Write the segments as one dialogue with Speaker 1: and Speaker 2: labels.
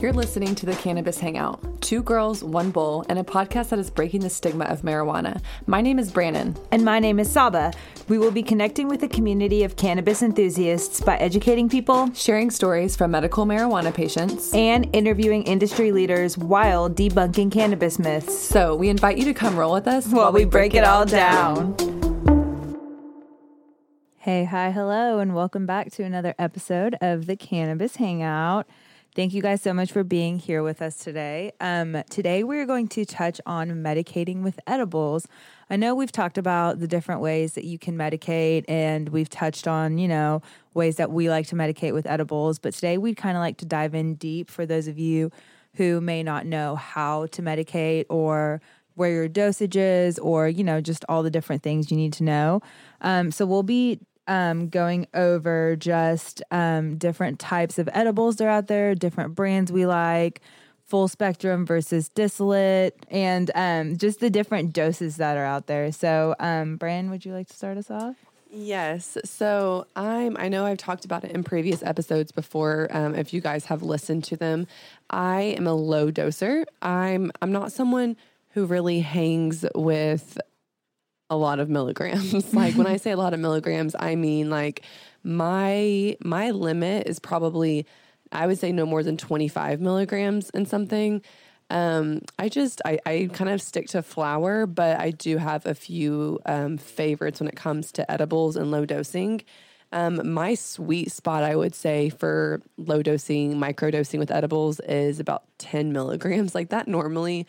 Speaker 1: You're listening to the Cannabis Hangout. Two girls, one bowl, and a podcast that is breaking the stigma of marijuana. My name is Brannon.
Speaker 2: And my name is Saba. We will be connecting with a community of cannabis enthusiasts by educating people,
Speaker 1: Sharing stories from medical marijuana patients.
Speaker 2: and interviewing industry leaders while debunking cannabis myths.
Speaker 1: So we invite you to come roll with us
Speaker 2: While we break it all down. Hey, hi, hello, and welcome back to another episode of the Cannabis Hangout. Thank you guys so much for being here with us today. Um, today, we're going to touch on medicating with edibles. I know we've talked about the different ways that you can medicate, and we've touched on, you know, ways that we like to medicate with edibles. But today, we'd kind of like to dive in deep for those of you who may not know how to medicate or where your dosage is, or, you know, just all the different things you need to know. Um, so, we'll be um, going over just um, different types of edibles that are out there, different brands we like, full spectrum versus distillate, and um, just the different doses that are out there. So, um, Bran, would you like to start us off?
Speaker 1: Yes. So I'm, I know I've talked about it in previous episodes before. Um, if you guys have listened to them, I am a low doser. I'm, I'm not someone who really hangs with a lot of milligrams. like when I say a lot of milligrams, I mean like my, my limit is probably, I would say no more than 25 milligrams in something. Um, I just I, I kind of stick to flour, but I do have a few um, favorites when it comes to edibles and low dosing. Um, my sweet spot, I would say, for low dosing, micro dosing with edibles is about 10 milligrams. Like that normally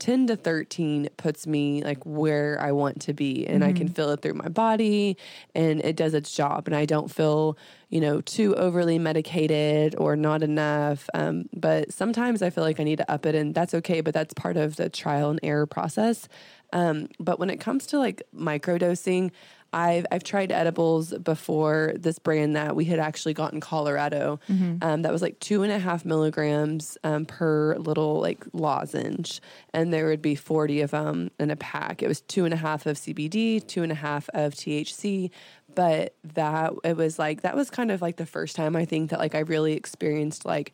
Speaker 1: 10 to 13 puts me like where I want to be and I can feel it through my body and it does its job and I don't feel, you know, too overly medicated or not enough. Um, but sometimes I feel like I need to up it and that's okay, but that's part of the trial and error process. Um, but when it comes to like microdosing, I've I've tried edibles before. This brand that we had actually got in Colorado, um, that was like two and a half milligrams um, per little like lozenge, and there would be forty of them in a pack. It was two and a half of CBD, two and a half of THC, but that it was like that was kind of like the first time I think that like I really experienced like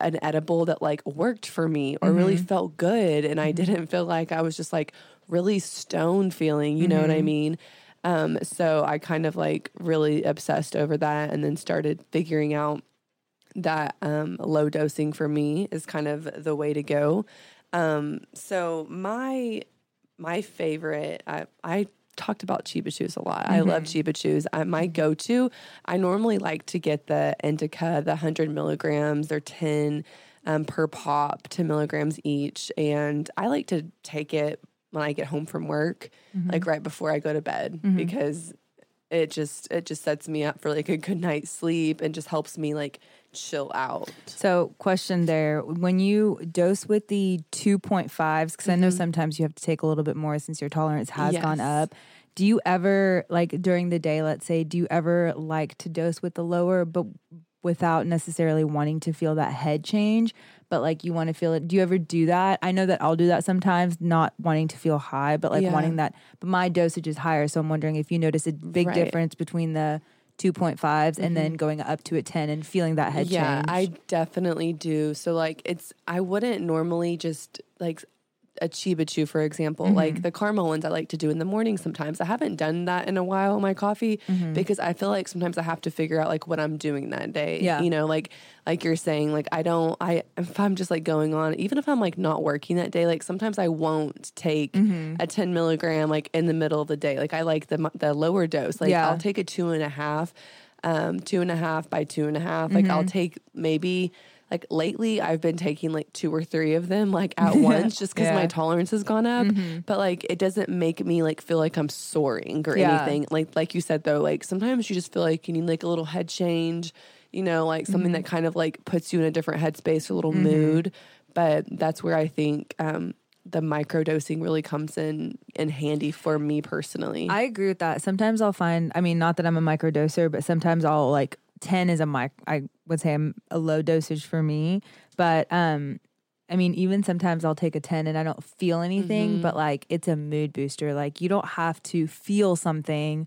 Speaker 1: an edible that like worked for me or really felt good and I didn't feel like I was just like really stoned feeling, you know what I mean? Um so I kind of like really obsessed over that and then started figuring out that um low dosing for me is kind of the way to go. Um so my my favorite I I talked about Chiba Chews a lot. I love Chiba Chews. I, my go to, I normally like to get the Indica, the 100 milligrams. They're 10 um, per pop, 10 milligrams each. And I like to take it when I get home from work, like mm-hmm. right before I go to bed, mm-hmm. because it just it just sets me up for like a good night's sleep and just helps me like chill out.
Speaker 2: So, question there: When you dose with the two point fives, because I know mm-hmm. sometimes you have to take a little bit more since your tolerance has gone up. Do you ever like during the day? Let's say, do you ever like to dose with the lower, but without necessarily wanting to feel that head change? But like you want to feel it. Do you ever do that? I know that I'll do that sometimes, not wanting to feel high, but like
Speaker 1: Yeah.
Speaker 2: wanting that. But my dosage is higher, so I'm wondering if you notice a big
Speaker 1: Right. Mm-hmm.
Speaker 2: difference between the. 2.5s and then going up to a 10 and feeling that head
Speaker 1: yeah,
Speaker 2: change.
Speaker 1: I definitely do. So like it's I wouldn't normally just like a Chiba Chew, for example,
Speaker 2: Mm-hmm.
Speaker 1: like the caramel ones I like to do in the morning sometimes. I haven't done that in a while in my coffee
Speaker 2: Mm-hmm.
Speaker 1: because I feel like sometimes I have to figure out like what I'm doing that day.
Speaker 2: Yeah.
Speaker 1: You know, like like you're saying, like I don't I if I'm just like going on, even if I'm like not working that day, like sometimes I won't take
Speaker 2: Mm-hmm.
Speaker 1: a 10 milligram like in the middle of the day. Like I like the the lower dose. Like
Speaker 2: Yeah.
Speaker 1: I'll take a two and a half, um, two and a half by two and a half. Like
Speaker 2: Mm-hmm.
Speaker 1: I'll take maybe like lately I've been taking like two or three of them like at once just because
Speaker 2: Yeah.
Speaker 1: my tolerance has gone up. Mm-hmm. But like it doesn't make me like feel like I'm soaring or
Speaker 2: Yeah.
Speaker 1: anything. Like like you said though, like sometimes you just feel like you need like a little head change, you know, like something mm-hmm. that kind of like puts you in a different headspace or a little mm-hmm. mood. But that's where I think um the microdosing really comes in in handy for me personally.
Speaker 2: I agree with that. Sometimes I'll find, I mean, not that I'm a micro doser, but sometimes I'll like 10 is a mic, I would say I'm a low dosage for me. But, um, I mean, even sometimes I'll take a 10 and I don't feel anything,
Speaker 1: Mm-hmm.
Speaker 2: but like it's a mood booster. Like you don't have to feel something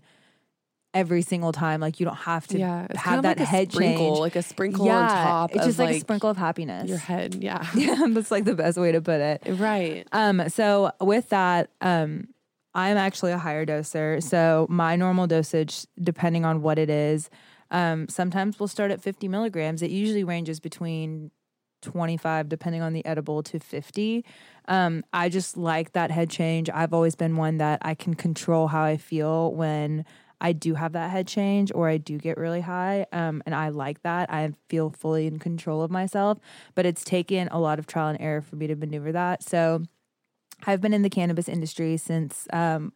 Speaker 2: every single time. Like you don't have to
Speaker 1: yeah,
Speaker 2: have that
Speaker 1: like
Speaker 2: head
Speaker 1: sprinkle,
Speaker 2: change.
Speaker 1: like a sprinkle on top.
Speaker 2: It's just like,
Speaker 1: like
Speaker 2: a sprinkle of happiness.
Speaker 1: your head. Yeah,
Speaker 2: Yeah, that's like the best way to put it.
Speaker 1: right.
Speaker 2: Um, so with that, um, I'm actually a higher doser. So my normal dosage, depending on what it is, um, sometimes we'll start at 50 milligrams. It usually ranges between 25, depending on the edible, to 50. Um, I just like that head change. I've always been one that I can control how I feel when I do have that head change or I do get really high. Um, and I like that. I feel fully in control of myself, but it's taken a lot of trial and error for me to maneuver that. So I've been in the cannabis industry since um,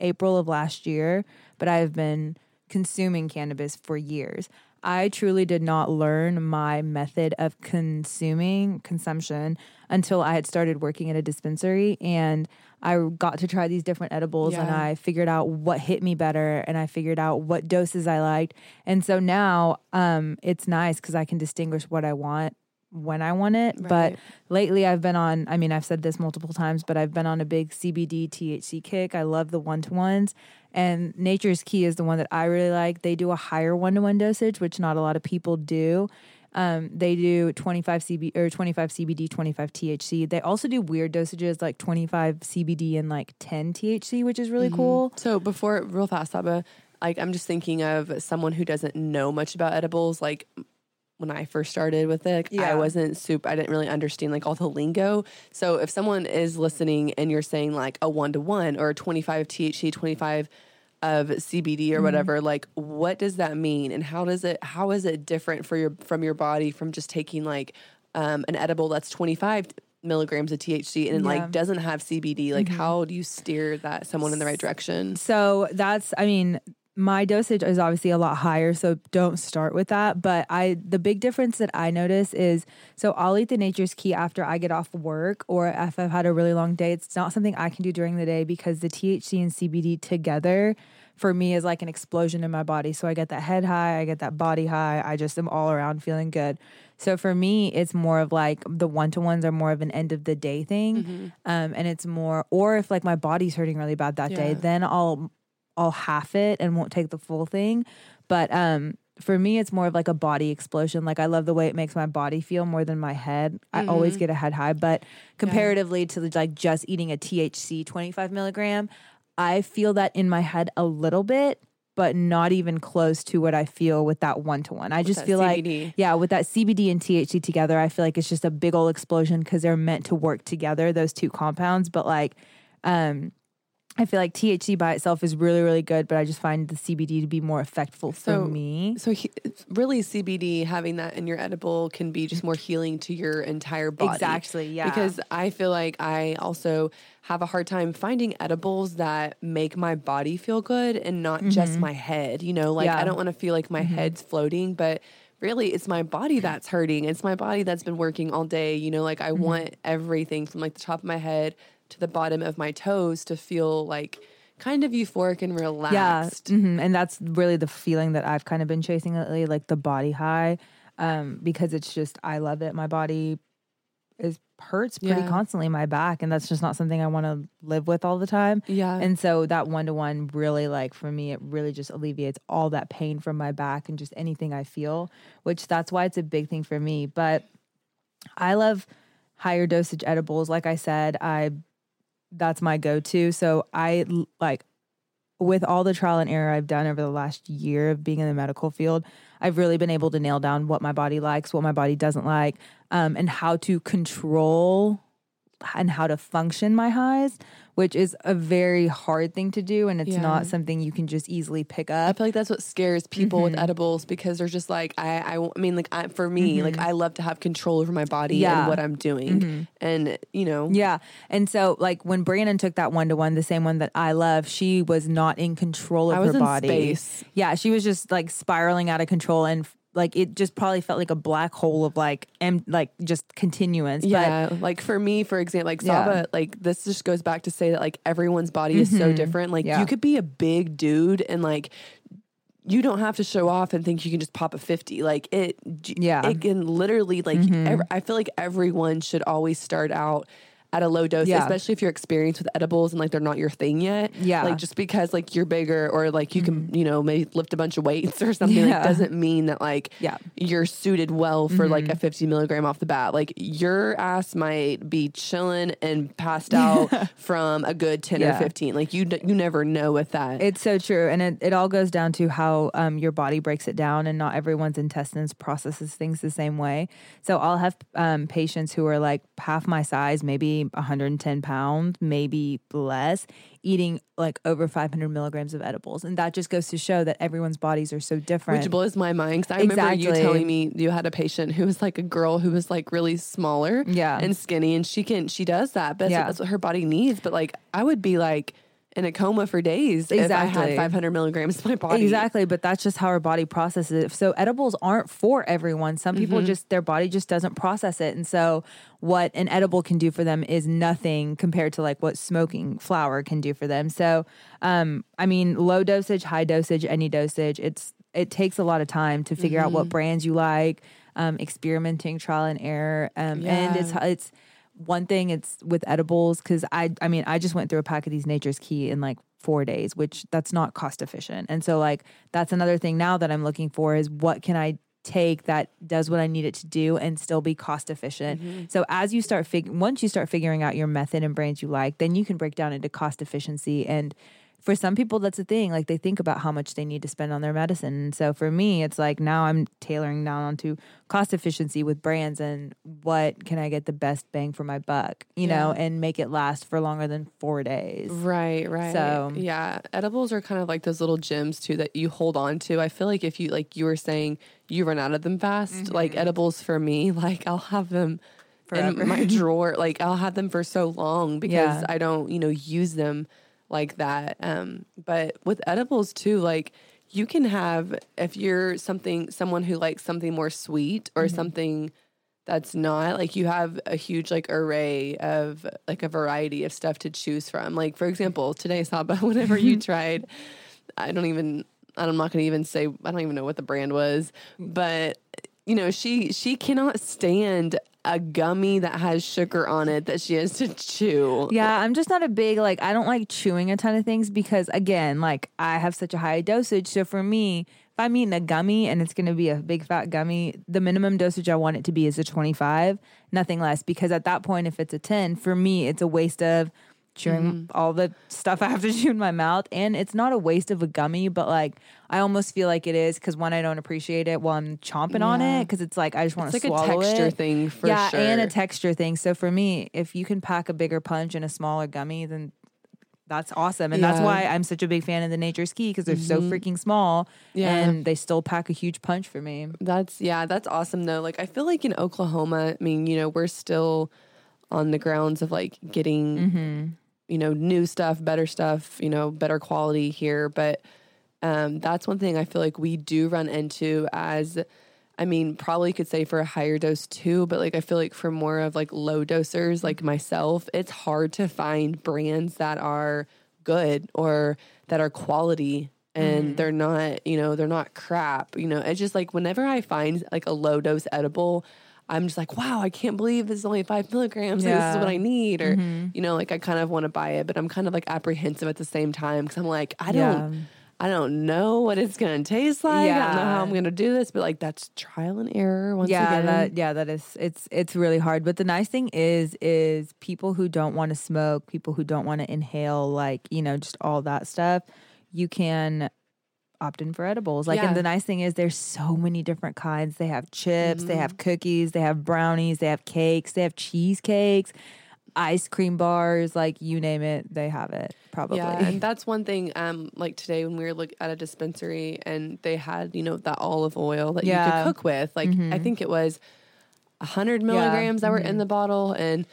Speaker 2: April of last year, but I've been consuming cannabis for years. I truly did not learn my method of consuming consumption until I had started working at a dispensary and I got to try these different edibles and I figured out what hit me better and I figured out what doses I liked. And so now um, it's nice because I can distinguish what I want when I want it. But lately I've been on, I mean, I've said this multiple times, but I've been on a big CBD THC kick. I love the one to ones. And Nature's Key is the one that I really like. They do a higher one to one dosage, which not a lot of people do. Um, they do 25 CB or 25 CBD, 25 THC. They also do weird dosages like 25 CBD and like 10 THC, which is really cool.
Speaker 1: So before, real fast, Saba, like I'm just thinking of someone who doesn't know much about edibles. Like when I first started with it, I wasn't super. I didn't really understand like all the lingo. So if someone is listening and you're saying like a one to one or 25 THC, 25 of CBD
Speaker 2: Mm-hmm.
Speaker 1: or whatever, like what does that mean, and how does it? How is it different for your from your body from just taking like um, an edible that's 25 milligrams of THC and
Speaker 2: Yeah.
Speaker 1: like doesn't have CBD? Like
Speaker 2: Mm-hmm.
Speaker 1: how do you steer that someone in the right direction?
Speaker 2: So that's, I mean, my dosage is obviously a lot higher, so don't start with that. But I, the big difference that I notice is, so I'll eat the Nature's Key after I get off work, or if I've had a really long day. It's not something I can do during the day because the THC and CBD together for me is like an explosion in my body. So I get that head high, I get that body high. I just am all around feeling good. So for me, it's more of like the one to ones are more of an end of the day thing, um, and it's more. Or if like my body's hurting really bad that day, then I'll I'll half it and won't take the full thing. But um for me it's more of like a body explosion. Like I love the way it makes my body feel more than my head. I always get a head high, but comparatively to like just eating a THC 25 milligram, I feel that in my head a little bit, but not even close to what I feel with that one to one. I just feel
Speaker 1: CBD.
Speaker 2: like yeah, with that CBD and THC together, I feel like it's just a big old explosion because they're meant to work together, those two compounds. But like, um, I feel like THC by itself is really, really good, but I just find the CBD to be more effectful for
Speaker 1: So-
Speaker 2: me.
Speaker 1: So he, really, CBD having that in your edible can be just more healing to your entire body.
Speaker 2: Exactly, yeah.
Speaker 1: Because I feel like I also have a hard time finding edibles that make my body feel good and not just my head. You know, like
Speaker 2: Mm-hmm. Yeah. Mm-hmm.
Speaker 1: I don't want to feel like my head's floating, but really it's my body that's hurting. It's my body that's been working all day. You know, like I
Speaker 2: Mm-hmm.
Speaker 1: want everything from like the top of my head to the bottom of my toes to feel like kind of euphoric and relaxed.
Speaker 2: Yeah, mhm, and that's really the feeling that I've kind of been chasing lately, like the body high, um, because it's just I love it. My body is hurts pretty
Speaker 1: Yeah.
Speaker 2: constantly my back, and that's just not something I want to live with all the time.
Speaker 1: Yeah.
Speaker 2: And so that one to one really like for me, it really just alleviates all that pain from my back and just anything I feel, which that's why it's a big thing for me. But I love higher dosage edibles. Like I said, I that's my go to. So I like with all the trial and error I've done over the last year of being in the medical field, I've really been able to nail down what my body likes, what my body doesn't like, um, and how to control and how to function my highs, which is a very hard thing to do. And it's
Speaker 1: Yeah.
Speaker 2: not something you can just easily pick up.
Speaker 1: I feel like that's what scares people
Speaker 2: Mm-hmm.
Speaker 1: with edibles because they're just like I, I, I mean, like I, for me, like I love to have control over my body
Speaker 2: Yeah. Mm-hmm.
Speaker 1: and what I'm doing, and you know,
Speaker 2: Yeah. And so, like, when Brandon took that one to one, the same one that I love, she was not in control of
Speaker 1: I was
Speaker 2: her
Speaker 1: in
Speaker 2: body.
Speaker 1: space.
Speaker 2: Yeah. She was just like spiraling out of control. And like it just probably felt like a black hole of like and like just continuance.
Speaker 1: Yeah, like for me, for example, like
Speaker 2: Yeah.
Speaker 1: Saba, like this just goes back to say that like everyone's body is so different. Like
Speaker 2: Mm-hmm. Yeah.
Speaker 1: you could be a big dude and like you don't have to show off and think you can just pop a 50 like it
Speaker 2: Yeah. Mm-hmm.
Speaker 1: it can literally like ev- i feel like everyone should always start out at a low dose
Speaker 2: Yeah.
Speaker 1: especially if you're experienced with edibles and like they're not your thing yet
Speaker 2: Yeah. Mm-hmm.
Speaker 1: like just because like you're bigger or like you can you know maybe lift a bunch of weights or something
Speaker 2: Yeah.
Speaker 1: like doesn't mean that like
Speaker 2: Yeah. Mm-hmm.
Speaker 1: you're suited well for like a 50 milligram off the bat like your ass might be chilling and passed out from a good 10
Speaker 2: Yeah.
Speaker 1: or 15 like you d- you never know with that
Speaker 2: It's so true. And it, it all goes down to how um, your body breaks it down, and not everyone's intestines processes things the same way. So I'll have um, patients who are like half my size, maybe 110 pounds, maybe less, eating like over 500 milligrams of edibles. And that just goes to show that everyone's bodies are so different.
Speaker 1: Which blows my mind because I remember you telling me you had a patient who was like a girl who was like really smaller
Speaker 2: Yeah.
Speaker 1: and skinny, and she can she does that, but
Speaker 2: Yeah.
Speaker 1: that's what her body needs. But like I would be like in a coma for days if I
Speaker 2: Exactly.
Speaker 1: had 500 milligrams in my body.
Speaker 2: Exactly, but that's just how our body processes it. So edibles aren't for everyone. Some people
Speaker 1: Mm-hmm.
Speaker 2: just their body just doesn't process it. And so what an edible can do for them is nothing compared to like what smoking flower can do for them. So um I mean low dosage, high dosage, any dosage, it's it takes a lot of time to figure out
Speaker 1: Mm-hmm.
Speaker 2: what brands you like, um experimenting, trial and error. Um and it's it's one thing it's with edibles because I I mean I just went through a pack of these Nature's Key in like four days, which that's not cost efficient. And so like that's another thing now that I'm looking for is what can I take that does what I need it to do and still be cost efficient. Mm-hmm. So as you start fig once you start figuring out your method and brands you like, then you can break down into cost efficiency and for some people that's a thing like they think about how much they need to spend on their medicine and so for me it's like now i'm tailoring down onto cost efficiency with brands and what can i get the best bang for my buck you know and make it last for longer than four days
Speaker 1: Right, right.
Speaker 2: So-
Speaker 1: yeah, edibles are kind of like those little gems too that you hold on to. I feel like if you like you were saying you run out of them fast,
Speaker 2: Mm-hmm.
Speaker 1: like edibles for me, like I'll have them
Speaker 2: Forever.
Speaker 1: in my drawer. Like I'll have them for so long because
Speaker 2: Yeah.
Speaker 1: I don't, you know, use them like that. Um, but with edibles too, like you can have if you're something someone who likes something more sweet or
Speaker 2: Mm-hmm.
Speaker 1: something that's not like you have a huge like array of like a variety of stuff to choose from. Like for example, today Saba, whenever you tried, I don't even I'm not gonna even say I don't even know what the brand was, but you know, she she cannot stand a gummy that has sugar on it that she has to chew.
Speaker 2: Yeah, I'm just not a big like I don't like chewing a ton of things because again, like I have such a high dosage. So for me, if I'm eating a gummy and it's going to be a big fat gummy, the minimum dosage I want it to be is a 25, nothing less because at that point if it's a 10, for me it's a waste of chewing all the stuff I have to chew in my mouth and it's not a waste of a gummy, but like I almost feel like it is cuz one I don't appreciate it while I'm chomping on it cuz it's like I just want to
Speaker 1: like a texture
Speaker 2: it.
Speaker 1: thing for
Speaker 2: yeah,
Speaker 1: sure.
Speaker 2: and a texture thing. So for me, if you can pack a bigger punch in a smaller gummy, then that's awesome. And that's why I'm such a big fan of the Nature's Key because they're so freaking small
Speaker 1: Yeah.
Speaker 2: and they still pack a huge punch for me.
Speaker 1: That's yeah, that's awesome though. Like I feel like in Oklahoma, I mean, you know, we're still on the grounds of like getting
Speaker 2: Mm-hmm.
Speaker 1: You know, new stuff, better stuff, you know, better quality here, but um that's one thing I feel like we do run into as I mean, probably could say for a higher dose too, but like I feel like for more of like low dosers like myself, it's hard to find brands that are good or that are quality and they're not, you know, they're not crap. You know, it's just like whenever I find like a low dose edible, I'm just like, wow, I can't believe this is only five milligrams. Like, this is what I need. Or, mm-hmm. you know, like I kind of want to buy it, but I'm kind of like apprehensive at the same time because I'm like, I don't.
Speaker 2: Yeah.
Speaker 1: I don't know what it's gonna taste like. I don't know how I'm gonna do this, but like that's trial and error once
Speaker 2: yeah,
Speaker 1: again.
Speaker 2: that yeah, that is it's it's really hard. But the nice thing is is people who don't want to smoke, people who don't want to inhale, like you know, just all that stuff, you can opt in for edibles. Like,
Speaker 1: Yeah.
Speaker 2: and the nice thing is there's so many different kinds. They have chips, they
Speaker 1: Mm-hmm.
Speaker 2: have cookies, they have brownies, they have cakes, they have cheesecakes, ice cream bars, like you name it, they have it. Probably.
Speaker 1: Yeah, and that's one thing. Um, like today when we were look at a dispensary and they had you know that olive oil that
Speaker 2: Yeah. Mm-hmm.
Speaker 1: you could cook with. Like I think it was hundred milligrams that were
Speaker 2: Mm-hmm.
Speaker 1: in the bottle, and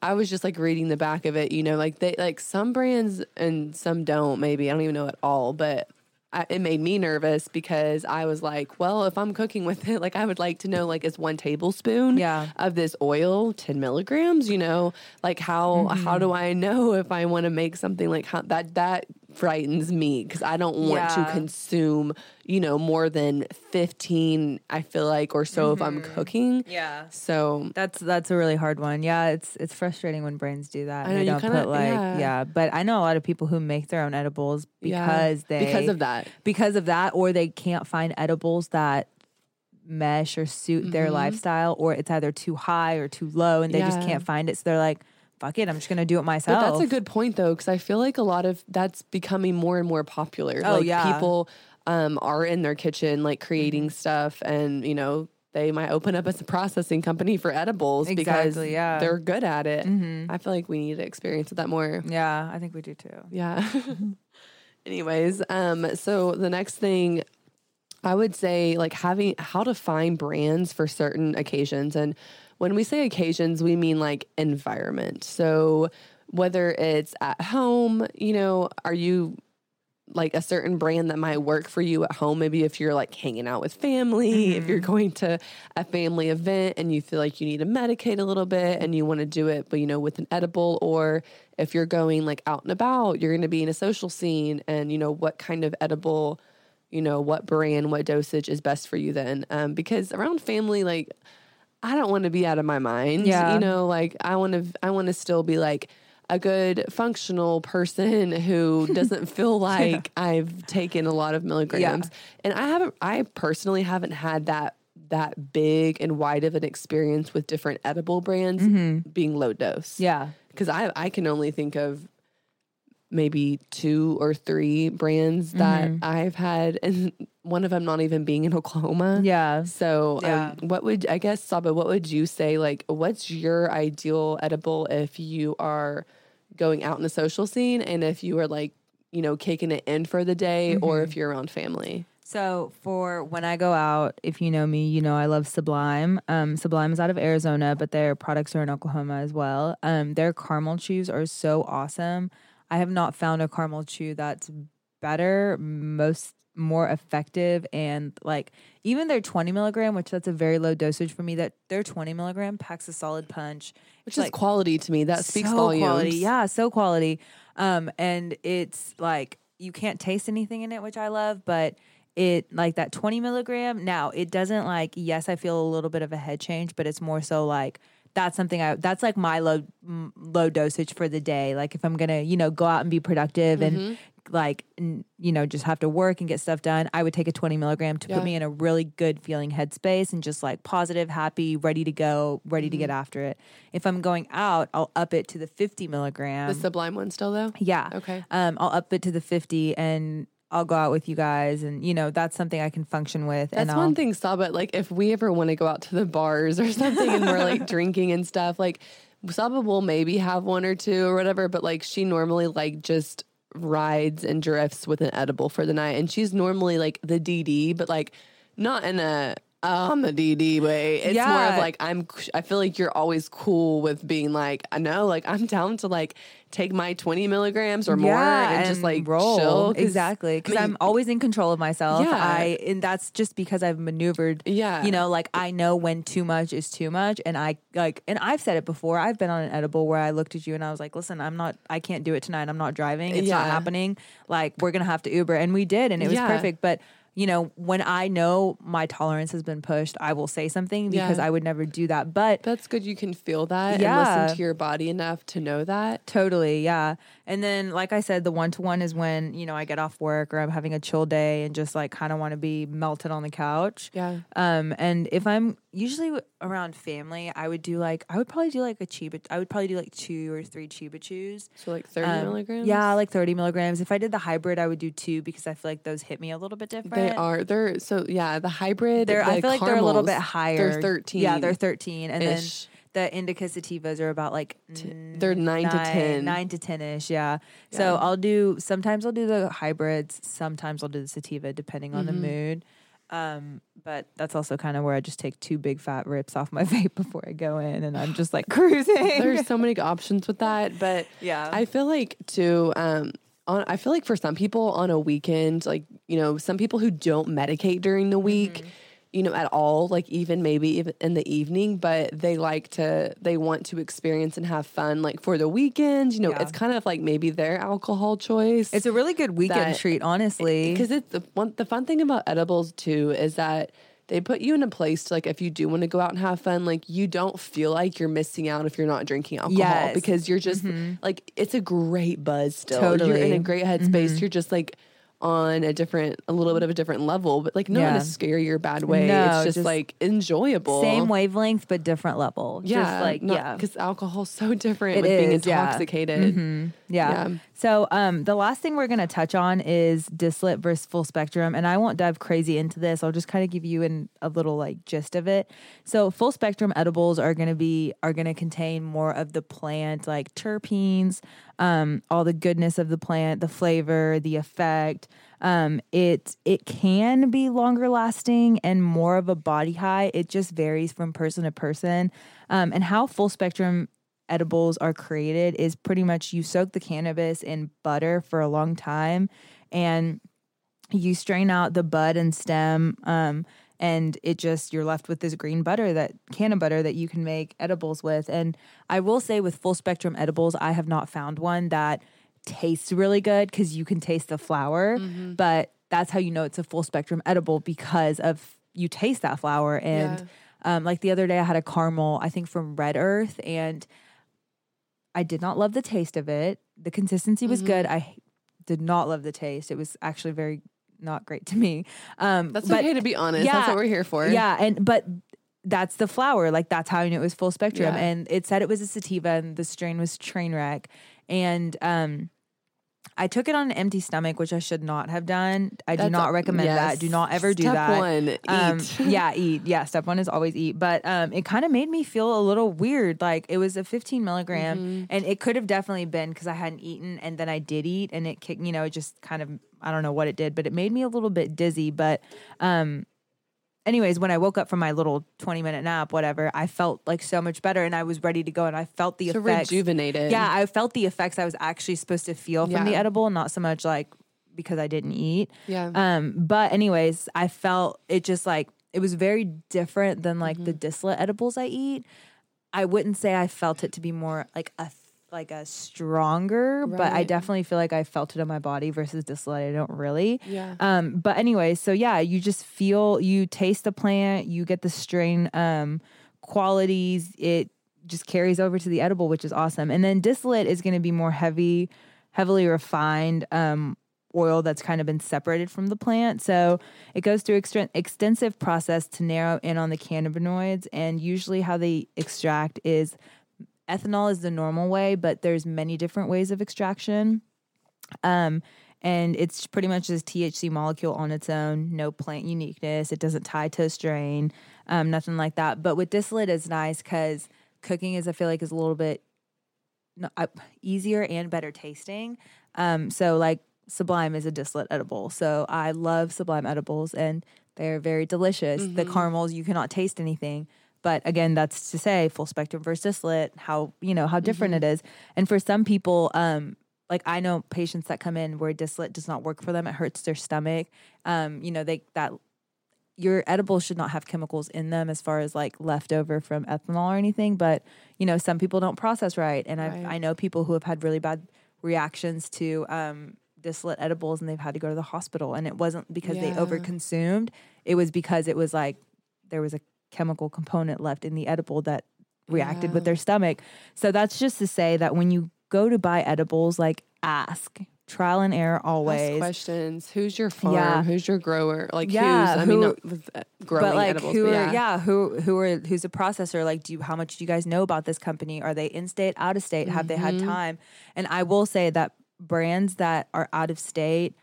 Speaker 1: I was just like reading the back of it. You know, like they like some brands and some don't. Maybe I don't even know at all, but I, it made me nervous because I was like, well, if I'm cooking with it, like I would like to know, like, is one tablespoon
Speaker 2: Yeah.
Speaker 1: of this oil 10 milligrams? You know, like how how mm-hmm. do I know if I want to make something like how that that frightens me because I don't want to consume, you know, more than 15. I feel like or so if I'm cooking.
Speaker 2: Yeah.
Speaker 1: So
Speaker 2: That's that's a really hard one. Yeah, it's it's frustrating when brains do that.
Speaker 1: I
Speaker 2: and
Speaker 1: know,
Speaker 2: they don't
Speaker 1: kinda-
Speaker 2: put like
Speaker 1: yeah.
Speaker 2: yeah. but I know a lot of people who make their own edibles
Speaker 1: yeah,
Speaker 2: because they
Speaker 1: because of that.
Speaker 2: because of that or they can't find edibles that mesh or suit their
Speaker 1: Mhm.
Speaker 2: lifestyle or it's either too high or too low and they just can't find it so they're like fuck it i'm just gonna do it myself
Speaker 1: But that's a good point though, because I feel like a lot of that's becoming more and more popular.
Speaker 2: Oh,
Speaker 1: like
Speaker 2: yeah.
Speaker 1: people um, are in their kitchen like creating
Speaker 2: Mm-hmm.
Speaker 1: stuff, and you know they might open up as a processing company for edibles because
Speaker 2: yeah.
Speaker 1: they're good at it.
Speaker 2: Mhm.
Speaker 1: I feel like we need to experience that more.
Speaker 2: yeah i think we do too
Speaker 1: Yeah. Anyways, um, so the next thing I would say, like having how to find brands for certain occasions. And when we say occasions, we mean like environment. So whether it's at home, you know, are you like a certain brand that might work for you at home? Maybe if you're like hanging out with family, if you're mm-hmm. going to a family event and you feel like you need to medicate a little bit and you want to do it, but you know, with an edible, or if you're going like out and about, you're going to be in a social scene and you know, what kind of edible you know what brand what dosage is best for you then. Um, because around family like i don't want to be out of my mind
Speaker 2: Yeah.
Speaker 1: you know like i want to i want to still be like a good functional person who doesn't feel like i've taken a lot of milligrams. Yeah. and i haven't i personally haven't had that that big and wide of an experience with different edible brands being low dose.
Speaker 2: Yeah.
Speaker 1: Because I I can only think of maybe two or three brands that I've had, and one of them not even being in Oklahoma.
Speaker 2: yeah
Speaker 1: So,
Speaker 2: Yeah.
Speaker 1: um, what would I guess, Saba? What would you say? Like, what's your ideal edible if you are going out in the social scene, and if you are like, you know, kicking it in for the day, or if you're around family?
Speaker 2: So for when I go out, if you know me, you know I love Sublime. Um, Sublime is out of Arizona, but their products are in Oklahoma as well. Um, their caramel chews are so awesome. I have not found a caramel chew that's better, most more effective, and like even their 20 milligram, which that's a very low dosage for me. That their 20 milligram packs a solid punch,
Speaker 1: Which is quality to me. That speaks
Speaker 2: so
Speaker 1: volumes.
Speaker 2: Quality. Yeah, so quality. Um, and it's like you can't taste anything in it, which I love, but it like that 20 milligram. Now it doesn't like, yes, I feel a little bit of a head change, but it's more so like that's something I that's like my low low dosage for the day. Like if I'm gonna, you know, go out and be productive
Speaker 1: Mm-hmm.
Speaker 2: and like n- you know just have to work and get stuff done i would take a 20 milligram to
Speaker 1: Yeah.
Speaker 2: put me in a really good feeling headspace and just like positive happy ready to go ready to
Speaker 1: Mm-hmm.
Speaker 2: get after it if i'm going out i'll up it to the 50 milligram
Speaker 1: The Sublime one still though.
Speaker 2: yeah
Speaker 1: Okay.
Speaker 2: um i'll up it to the 50 and i'll go out with you guys and you know that's something i can function with
Speaker 1: That's
Speaker 2: and
Speaker 1: one thing, Saba. Like, if we ever want to go out to the bars or something and we're like drinking and stuff, like Saba will maybe have one or two or whatever, but like she normally like just rides and drifts with an edible for the night, and she's normally like the DD, but like not in a oh, I'm the DD way. It's more of like I'm. I feel like you're always cool with being like I know, like I'm down to like take my 20 milligrams or more and, just like chill 'cause-
Speaker 2: exactly because
Speaker 1: I mean,
Speaker 2: I'm always in control of myself.
Speaker 1: Yeah.
Speaker 2: I and that's just because I've maneuvered.
Speaker 1: Yeah.
Speaker 2: you know, like I know when too much is too much, and I like, and I've said it before. I've been on an edible where I looked at you and I was like, "Listen, I'm not. I can't do it tonight. I'm not driving. It's not happening. Like we're gonna have to Uber," and we did, and it was
Speaker 1: Yeah.
Speaker 2: perfect. But you know, when I know my tolerance has been pushed, I will say something because
Speaker 1: Yeah.
Speaker 2: I would never do that. But
Speaker 1: That's good. You can feel that and
Speaker 2: Yeah.
Speaker 1: listen to your body enough to know that.
Speaker 2: Totally, yeah. And then, like I said, the one to one is when, you know, I get off work or I'm having a chill day and just like kind of want to be melted on the couch.
Speaker 1: Yeah.
Speaker 2: Um, and if I'm usually around family, I would do like, I would probably do like a Chiba, I would probably do like two or three Chiba chews.
Speaker 1: So like 30
Speaker 2: Um,
Speaker 1: milligrams?
Speaker 2: Yeah, like 30 milligrams. If I did the hybrid, I would do two because I feel like those hit me a little bit different.
Speaker 1: They are. They're so yeah. The hybrid.
Speaker 2: They're, I
Speaker 1: the
Speaker 2: feel like they're a little bit higher.
Speaker 1: They're thirteen.
Speaker 2: Yeah, they're 13. And
Speaker 1: ish.
Speaker 2: then the indica sativas are about like
Speaker 1: they're nine to 10.
Speaker 2: nine to ten ish. Yeah. So I'll do sometimes I'll do the hybrids. Sometimes I'll do the sativa, depending on
Speaker 1: Mm-hmm.
Speaker 2: the mood. Um, but that's also kind of where I just take two big fat rips off my vape before I go in, and I'm just like cruising.
Speaker 1: There's so many options with that, but
Speaker 2: Yeah.
Speaker 1: I feel like too. Um, on, I feel like for some people on a weekend, like, you know, some people who don't medicate during the week,
Speaker 2: Mm-hmm.
Speaker 1: You know, at all, like even maybe even in the evening, but they like to, they want to experience and have fun, like for the weekend, you know,
Speaker 2: Yeah.
Speaker 1: it's kind of like maybe their alcohol choice.
Speaker 2: It's a really good weekend
Speaker 1: That-
Speaker 2: treat, honestly.
Speaker 1: because it's the one the fun thing about edibles too is that they put you in a place to like if you do want to go out and have fun like you don't feel like you're missing out if you're not drinking alcohol
Speaker 2: Yes. Mm-hmm.
Speaker 1: because you're just like it's a great buzz still you're in
Speaker 2: Mm-hmm.
Speaker 1: a great headspace you're just like on a different a little bit of a different level but like not in a scary or bad way
Speaker 2: No,
Speaker 1: it's just,
Speaker 2: just
Speaker 1: like enjoyable
Speaker 2: Same wavelength, but different level.
Speaker 1: yeah
Speaker 2: Just like, yeah.
Speaker 1: because alcohol's so different
Speaker 2: It
Speaker 1: with being
Speaker 2: is, yeah.
Speaker 1: intoxicated
Speaker 2: Mhm. Yeah.
Speaker 1: Yeah.
Speaker 2: So um, the last thing we're going to touch on is distillate versus full spectrum, and I won't dive crazy into this. I'll just kind of give you an, a little like gist of it. So full spectrum edibles are going to be are going to contain more of the plant, like terpenes, um, all the goodness of the plant, the flavor, the effect. Um, it it can be longer lasting and more of a body high. It just varies from person to person, um, and how full spectrum edibles are created is pretty much you soak the cannabis in butter for a long time and you strain out the bud and stem um, and it just you're left with this green butter that can of butter that you can make edibles with and i will say with full spectrum edibles i have not found one that tastes really good because you can taste the flower but that's how you know it's a full spectrum edible because of you taste that flower and um, like the other day i had a caramel i think from red earth and I did not love the taste of it. The consistency was good.
Speaker 1: Mm-hmm.
Speaker 2: I did not love the taste. It was actually very not great to me. Um,
Speaker 1: that's
Speaker 2: but
Speaker 1: okay to be honest that's what we're here for
Speaker 2: yeah, and but that's the flower. Like that's how I knew it was full spectrum.
Speaker 1: Yeah.
Speaker 2: And it said it was a sativa, and the strain was train wreck. And um, I took it on an empty stomach, which I should not have done. I do not recommend that.
Speaker 1: yes.
Speaker 2: Do not ever do
Speaker 1: Step
Speaker 2: that.
Speaker 1: one,
Speaker 2: Um, yeah, eat. Yeah, step one is always eat. But um, it kind of made me feel a little weird. Like it was a 15 milligram,
Speaker 1: Mm-hmm.
Speaker 2: and it could have definitely been because I hadn't eaten, and then I did eat, and it kicked. You know, it just kind of I don't know what it did, but it made me a little bit dizzy. But um, anyways, when I woke up from my little 20 minute nap, whatever, I felt like so much better, and I was ready to go, and I felt the
Speaker 1: so
Speaker 2: effects.
Speaker 1: rejuvenated
Speaker 2: Yeah, I felt the effects I was actually supposed to feel from the edible, not so much like because I didn't eat.
Speaker 1: yeah
Speaker 2: Um, but anyways, I felt it just like it was very different than like the distillate edibles I eat. I wouldn't say I felt it to be more like a like a stronger, but I definitely feel like I felt it in my body versus distillate. I don't really.
Speaker 1: Yeah.
Speaker 2: Um, but anyway, so yeah, you just feel you taste the plant, you get the strain um qualities, it just carries over to the edible, which is awesome. And then distillate is going to be more heavy, heavily refined um oil that's kind of been separated from the plant. So it goes through extra- extensive process to narrow in on the cannabinoids and usually how they extract is ethanol is the normal way, but there's many different ways of extraction. Um, and it's pretty much this THC molecule on its own, no plant uniqueness. It doesn't tie to a strain, um, nothing like that. But with distillate, it's nice because cooking is, I feel like, is a little bit no, uh, easier and better tasting. Um, so like Sublime is a distillate edible, so I love Sublime edibles, and they're very delicious. The caramels you cannot taste anything. But again, that's to say full spectrum versus distillate, how you know how different it is. And for some people, um, like I know patients that come in where distillate does not work for them, it hurts their stomach. Um, you know, they that your edibles should not have chemicals in them as far as like leftover from ethanol or anything. But you know, some people don't process right, and I
Speaker 1: Right.
Speaker 2: I know people who have had really bad reactions to um, distillate edibles, and they've had to go to the hospital, and it wasn't because they overconsumed. It was because it was like there was a chemical component left in the edible that reacted with their stomach. So that's just to say that when you go to buy edibles, like ask trial and error
Speaker 1: Ask
Speaker 2: always.
Speaker 1: questions. Who's your farm?
Speaker 2: Yeah.
Speaker 1: Who's your grower? Like
Speaker 2: Yeah,
Speaker 1: who's? I mean, not growing
Speaker 2: but like
Speaker 1: edibles.
Speaker 2: who
Speaker 1: but
Speaker 2: are
Speaker 1: yeah.
Speaker 2: yeah. who who are who's a processor like do you how much do you guys know about this company are they in state out of state have they had
Speaker 1: Mm-hmm.
Speaker 2: time and i will say that brands that are out of state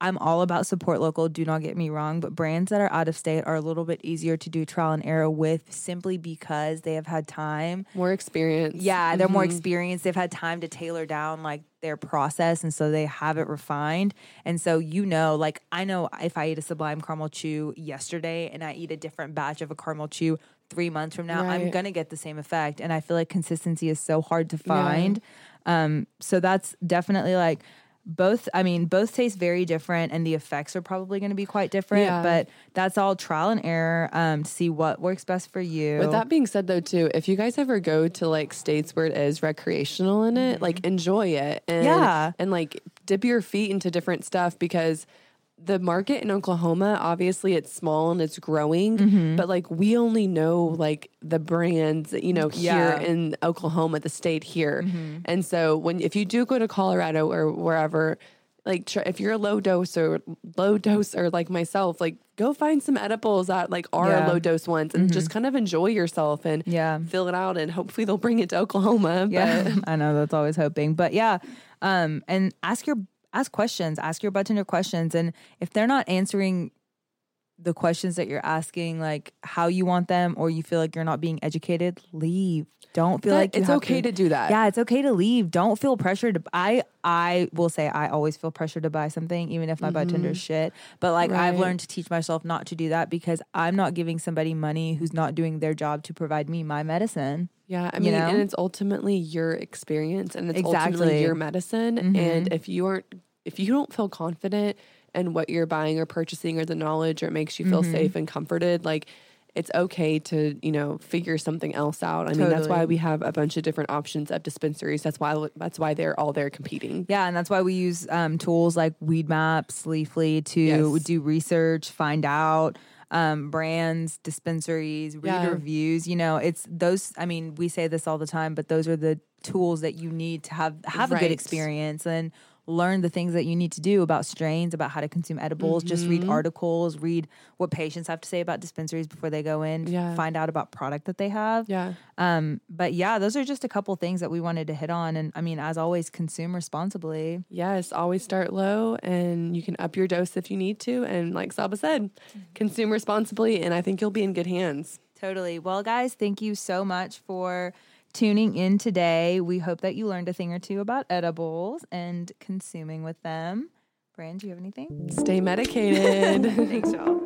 Speaker 2: i'm all about support local do not get me wrong but brands that are out of state are a little bit easier to do trial and error with simply because they have had time
Speaker 1: More experience.
Speaker 2: yeah, they're more
Speaker 1: Mhm.
Speaker 2: experienced. They've had time to tailor down like their process, and so they have it refined. And so you know, like I know if I eat a Sublime caramel chew yesterday and I eat a different batch of a caramel chew three months from now, I'm gonna get the same effect. And I feel like consistency is so hard to find. Um, so that's definitely like both. I mean, both taste very different, and the effects are probably going to be quite different.
Speaker 1: Yeah.
Speaker 2: But that's all trial and error um, to see what works best for you.
Speaker 1: With that being said, though, too, if you guys ever go to like states where it is recreational in it, like enjoy it, and
Speaker 2: Mm-hmm. Yeah.
Speaker 1: and like dip your feet into different stuff because the market in Oklahoma, obviously, it's small and it's growing,
Speaker 2: Mm-hmm.
Speaker 1: but like we only know like the brands, you know,
Speaker 2: Yeah. Mm-hmm.
Speaker 1: here in Oklahoma, the state here, and so when if you do go to Colorado or wherever. Like try, if you're a low dose or low dose or like myself, like go find some edibles that like are
Speaker 2: Yeah. Mm-hmm.
Speaker 1: low dose ones and just kind of enjoy yourself and
Speaker 2: Yeah.
Speaker 1: fill it out and hopefully they'll bring it to Oklahoma.
Speaker 2: Yeah,
Speaker 1: But
Speaker 2: I know that's always hoping, but yeah, um, and ask your ask questions, ask your budtender questions, and if they're not answering the questions that you're asking, like how you want them, or you feel like you're not being educated, leave. Don't feel
Speaker 1: That-
Speaker 2: like you
Speaker 1: it's okay to do that.
Speaker 2: Yeah, it's okay to leave. Don't feel pressured. To, I I will say I always feel pressured to buy something, even if my budtender's shit. But like I've
Speaker 1: Mm-hmm.
Speaker 2: Learned to teach myself not to do that because I'm not giving somebody money who's not doing their job to provide me my medicine.
Speaker 1: yeah, I
Speaker 2: You
Speaker 1: mean,
Speaker 2: know?
Speaker 1: and it's ultimately your experience and it's
Speaker 2: Exactly.
Speaker 1: ultimately your medicine.
Speaker 2: Mm-hmm.
Speaker 1: And if you aren't, if you don't feel confident in what you're buying or purchasing or the knowledge or it makes you feel
Speaker 2: Mm-hmm.
Speaker 1: safe and comforted, like it's okay to, you know, figure something else out. I mean, that's why we have a bunch of different options at dispensaries. That's why, that's why they're all there competing.
Speaker 2: Yeah, and that's why we use um, tools like Weedmaps, Leafly to
Speaker 1: Yes.
Speaker 2: do research, find out um, brands, dispensaries, read
Speaker 1: Yeah.
Speaker 2: reviews. You know, it's those. I mean, we say this all the time, but those are the tools that you need to have have a good experience and learn the things that you need to do about strains, about how to consume edibles. Just
Speaker 1: Mm-hmm.
Speaker 2: read articles, read what patients have to say about dispensaries before they go in.
Speaker 1: Yeah.
Speaker 2: Find out about product that they have.
Speaker 1: Yeah.
Speaker 2: Um, but yeah, those are just a couple things that we wanted to hit on. And I mean, as always, consume responsibly.
Speaker 1: Yes, always start low and you can up your dose if you need to. And like Saba said, consume responsibly and I think you'll be in good hands.
Speaker 2: Totally. Well, guys, thank you so much for tuning in today. We hope that you learned a thing or two about edibles and consuming with them. Brand, do you have anything?
Speaker 1: Stay medicated.
Speaker 2: Thanks, y'all.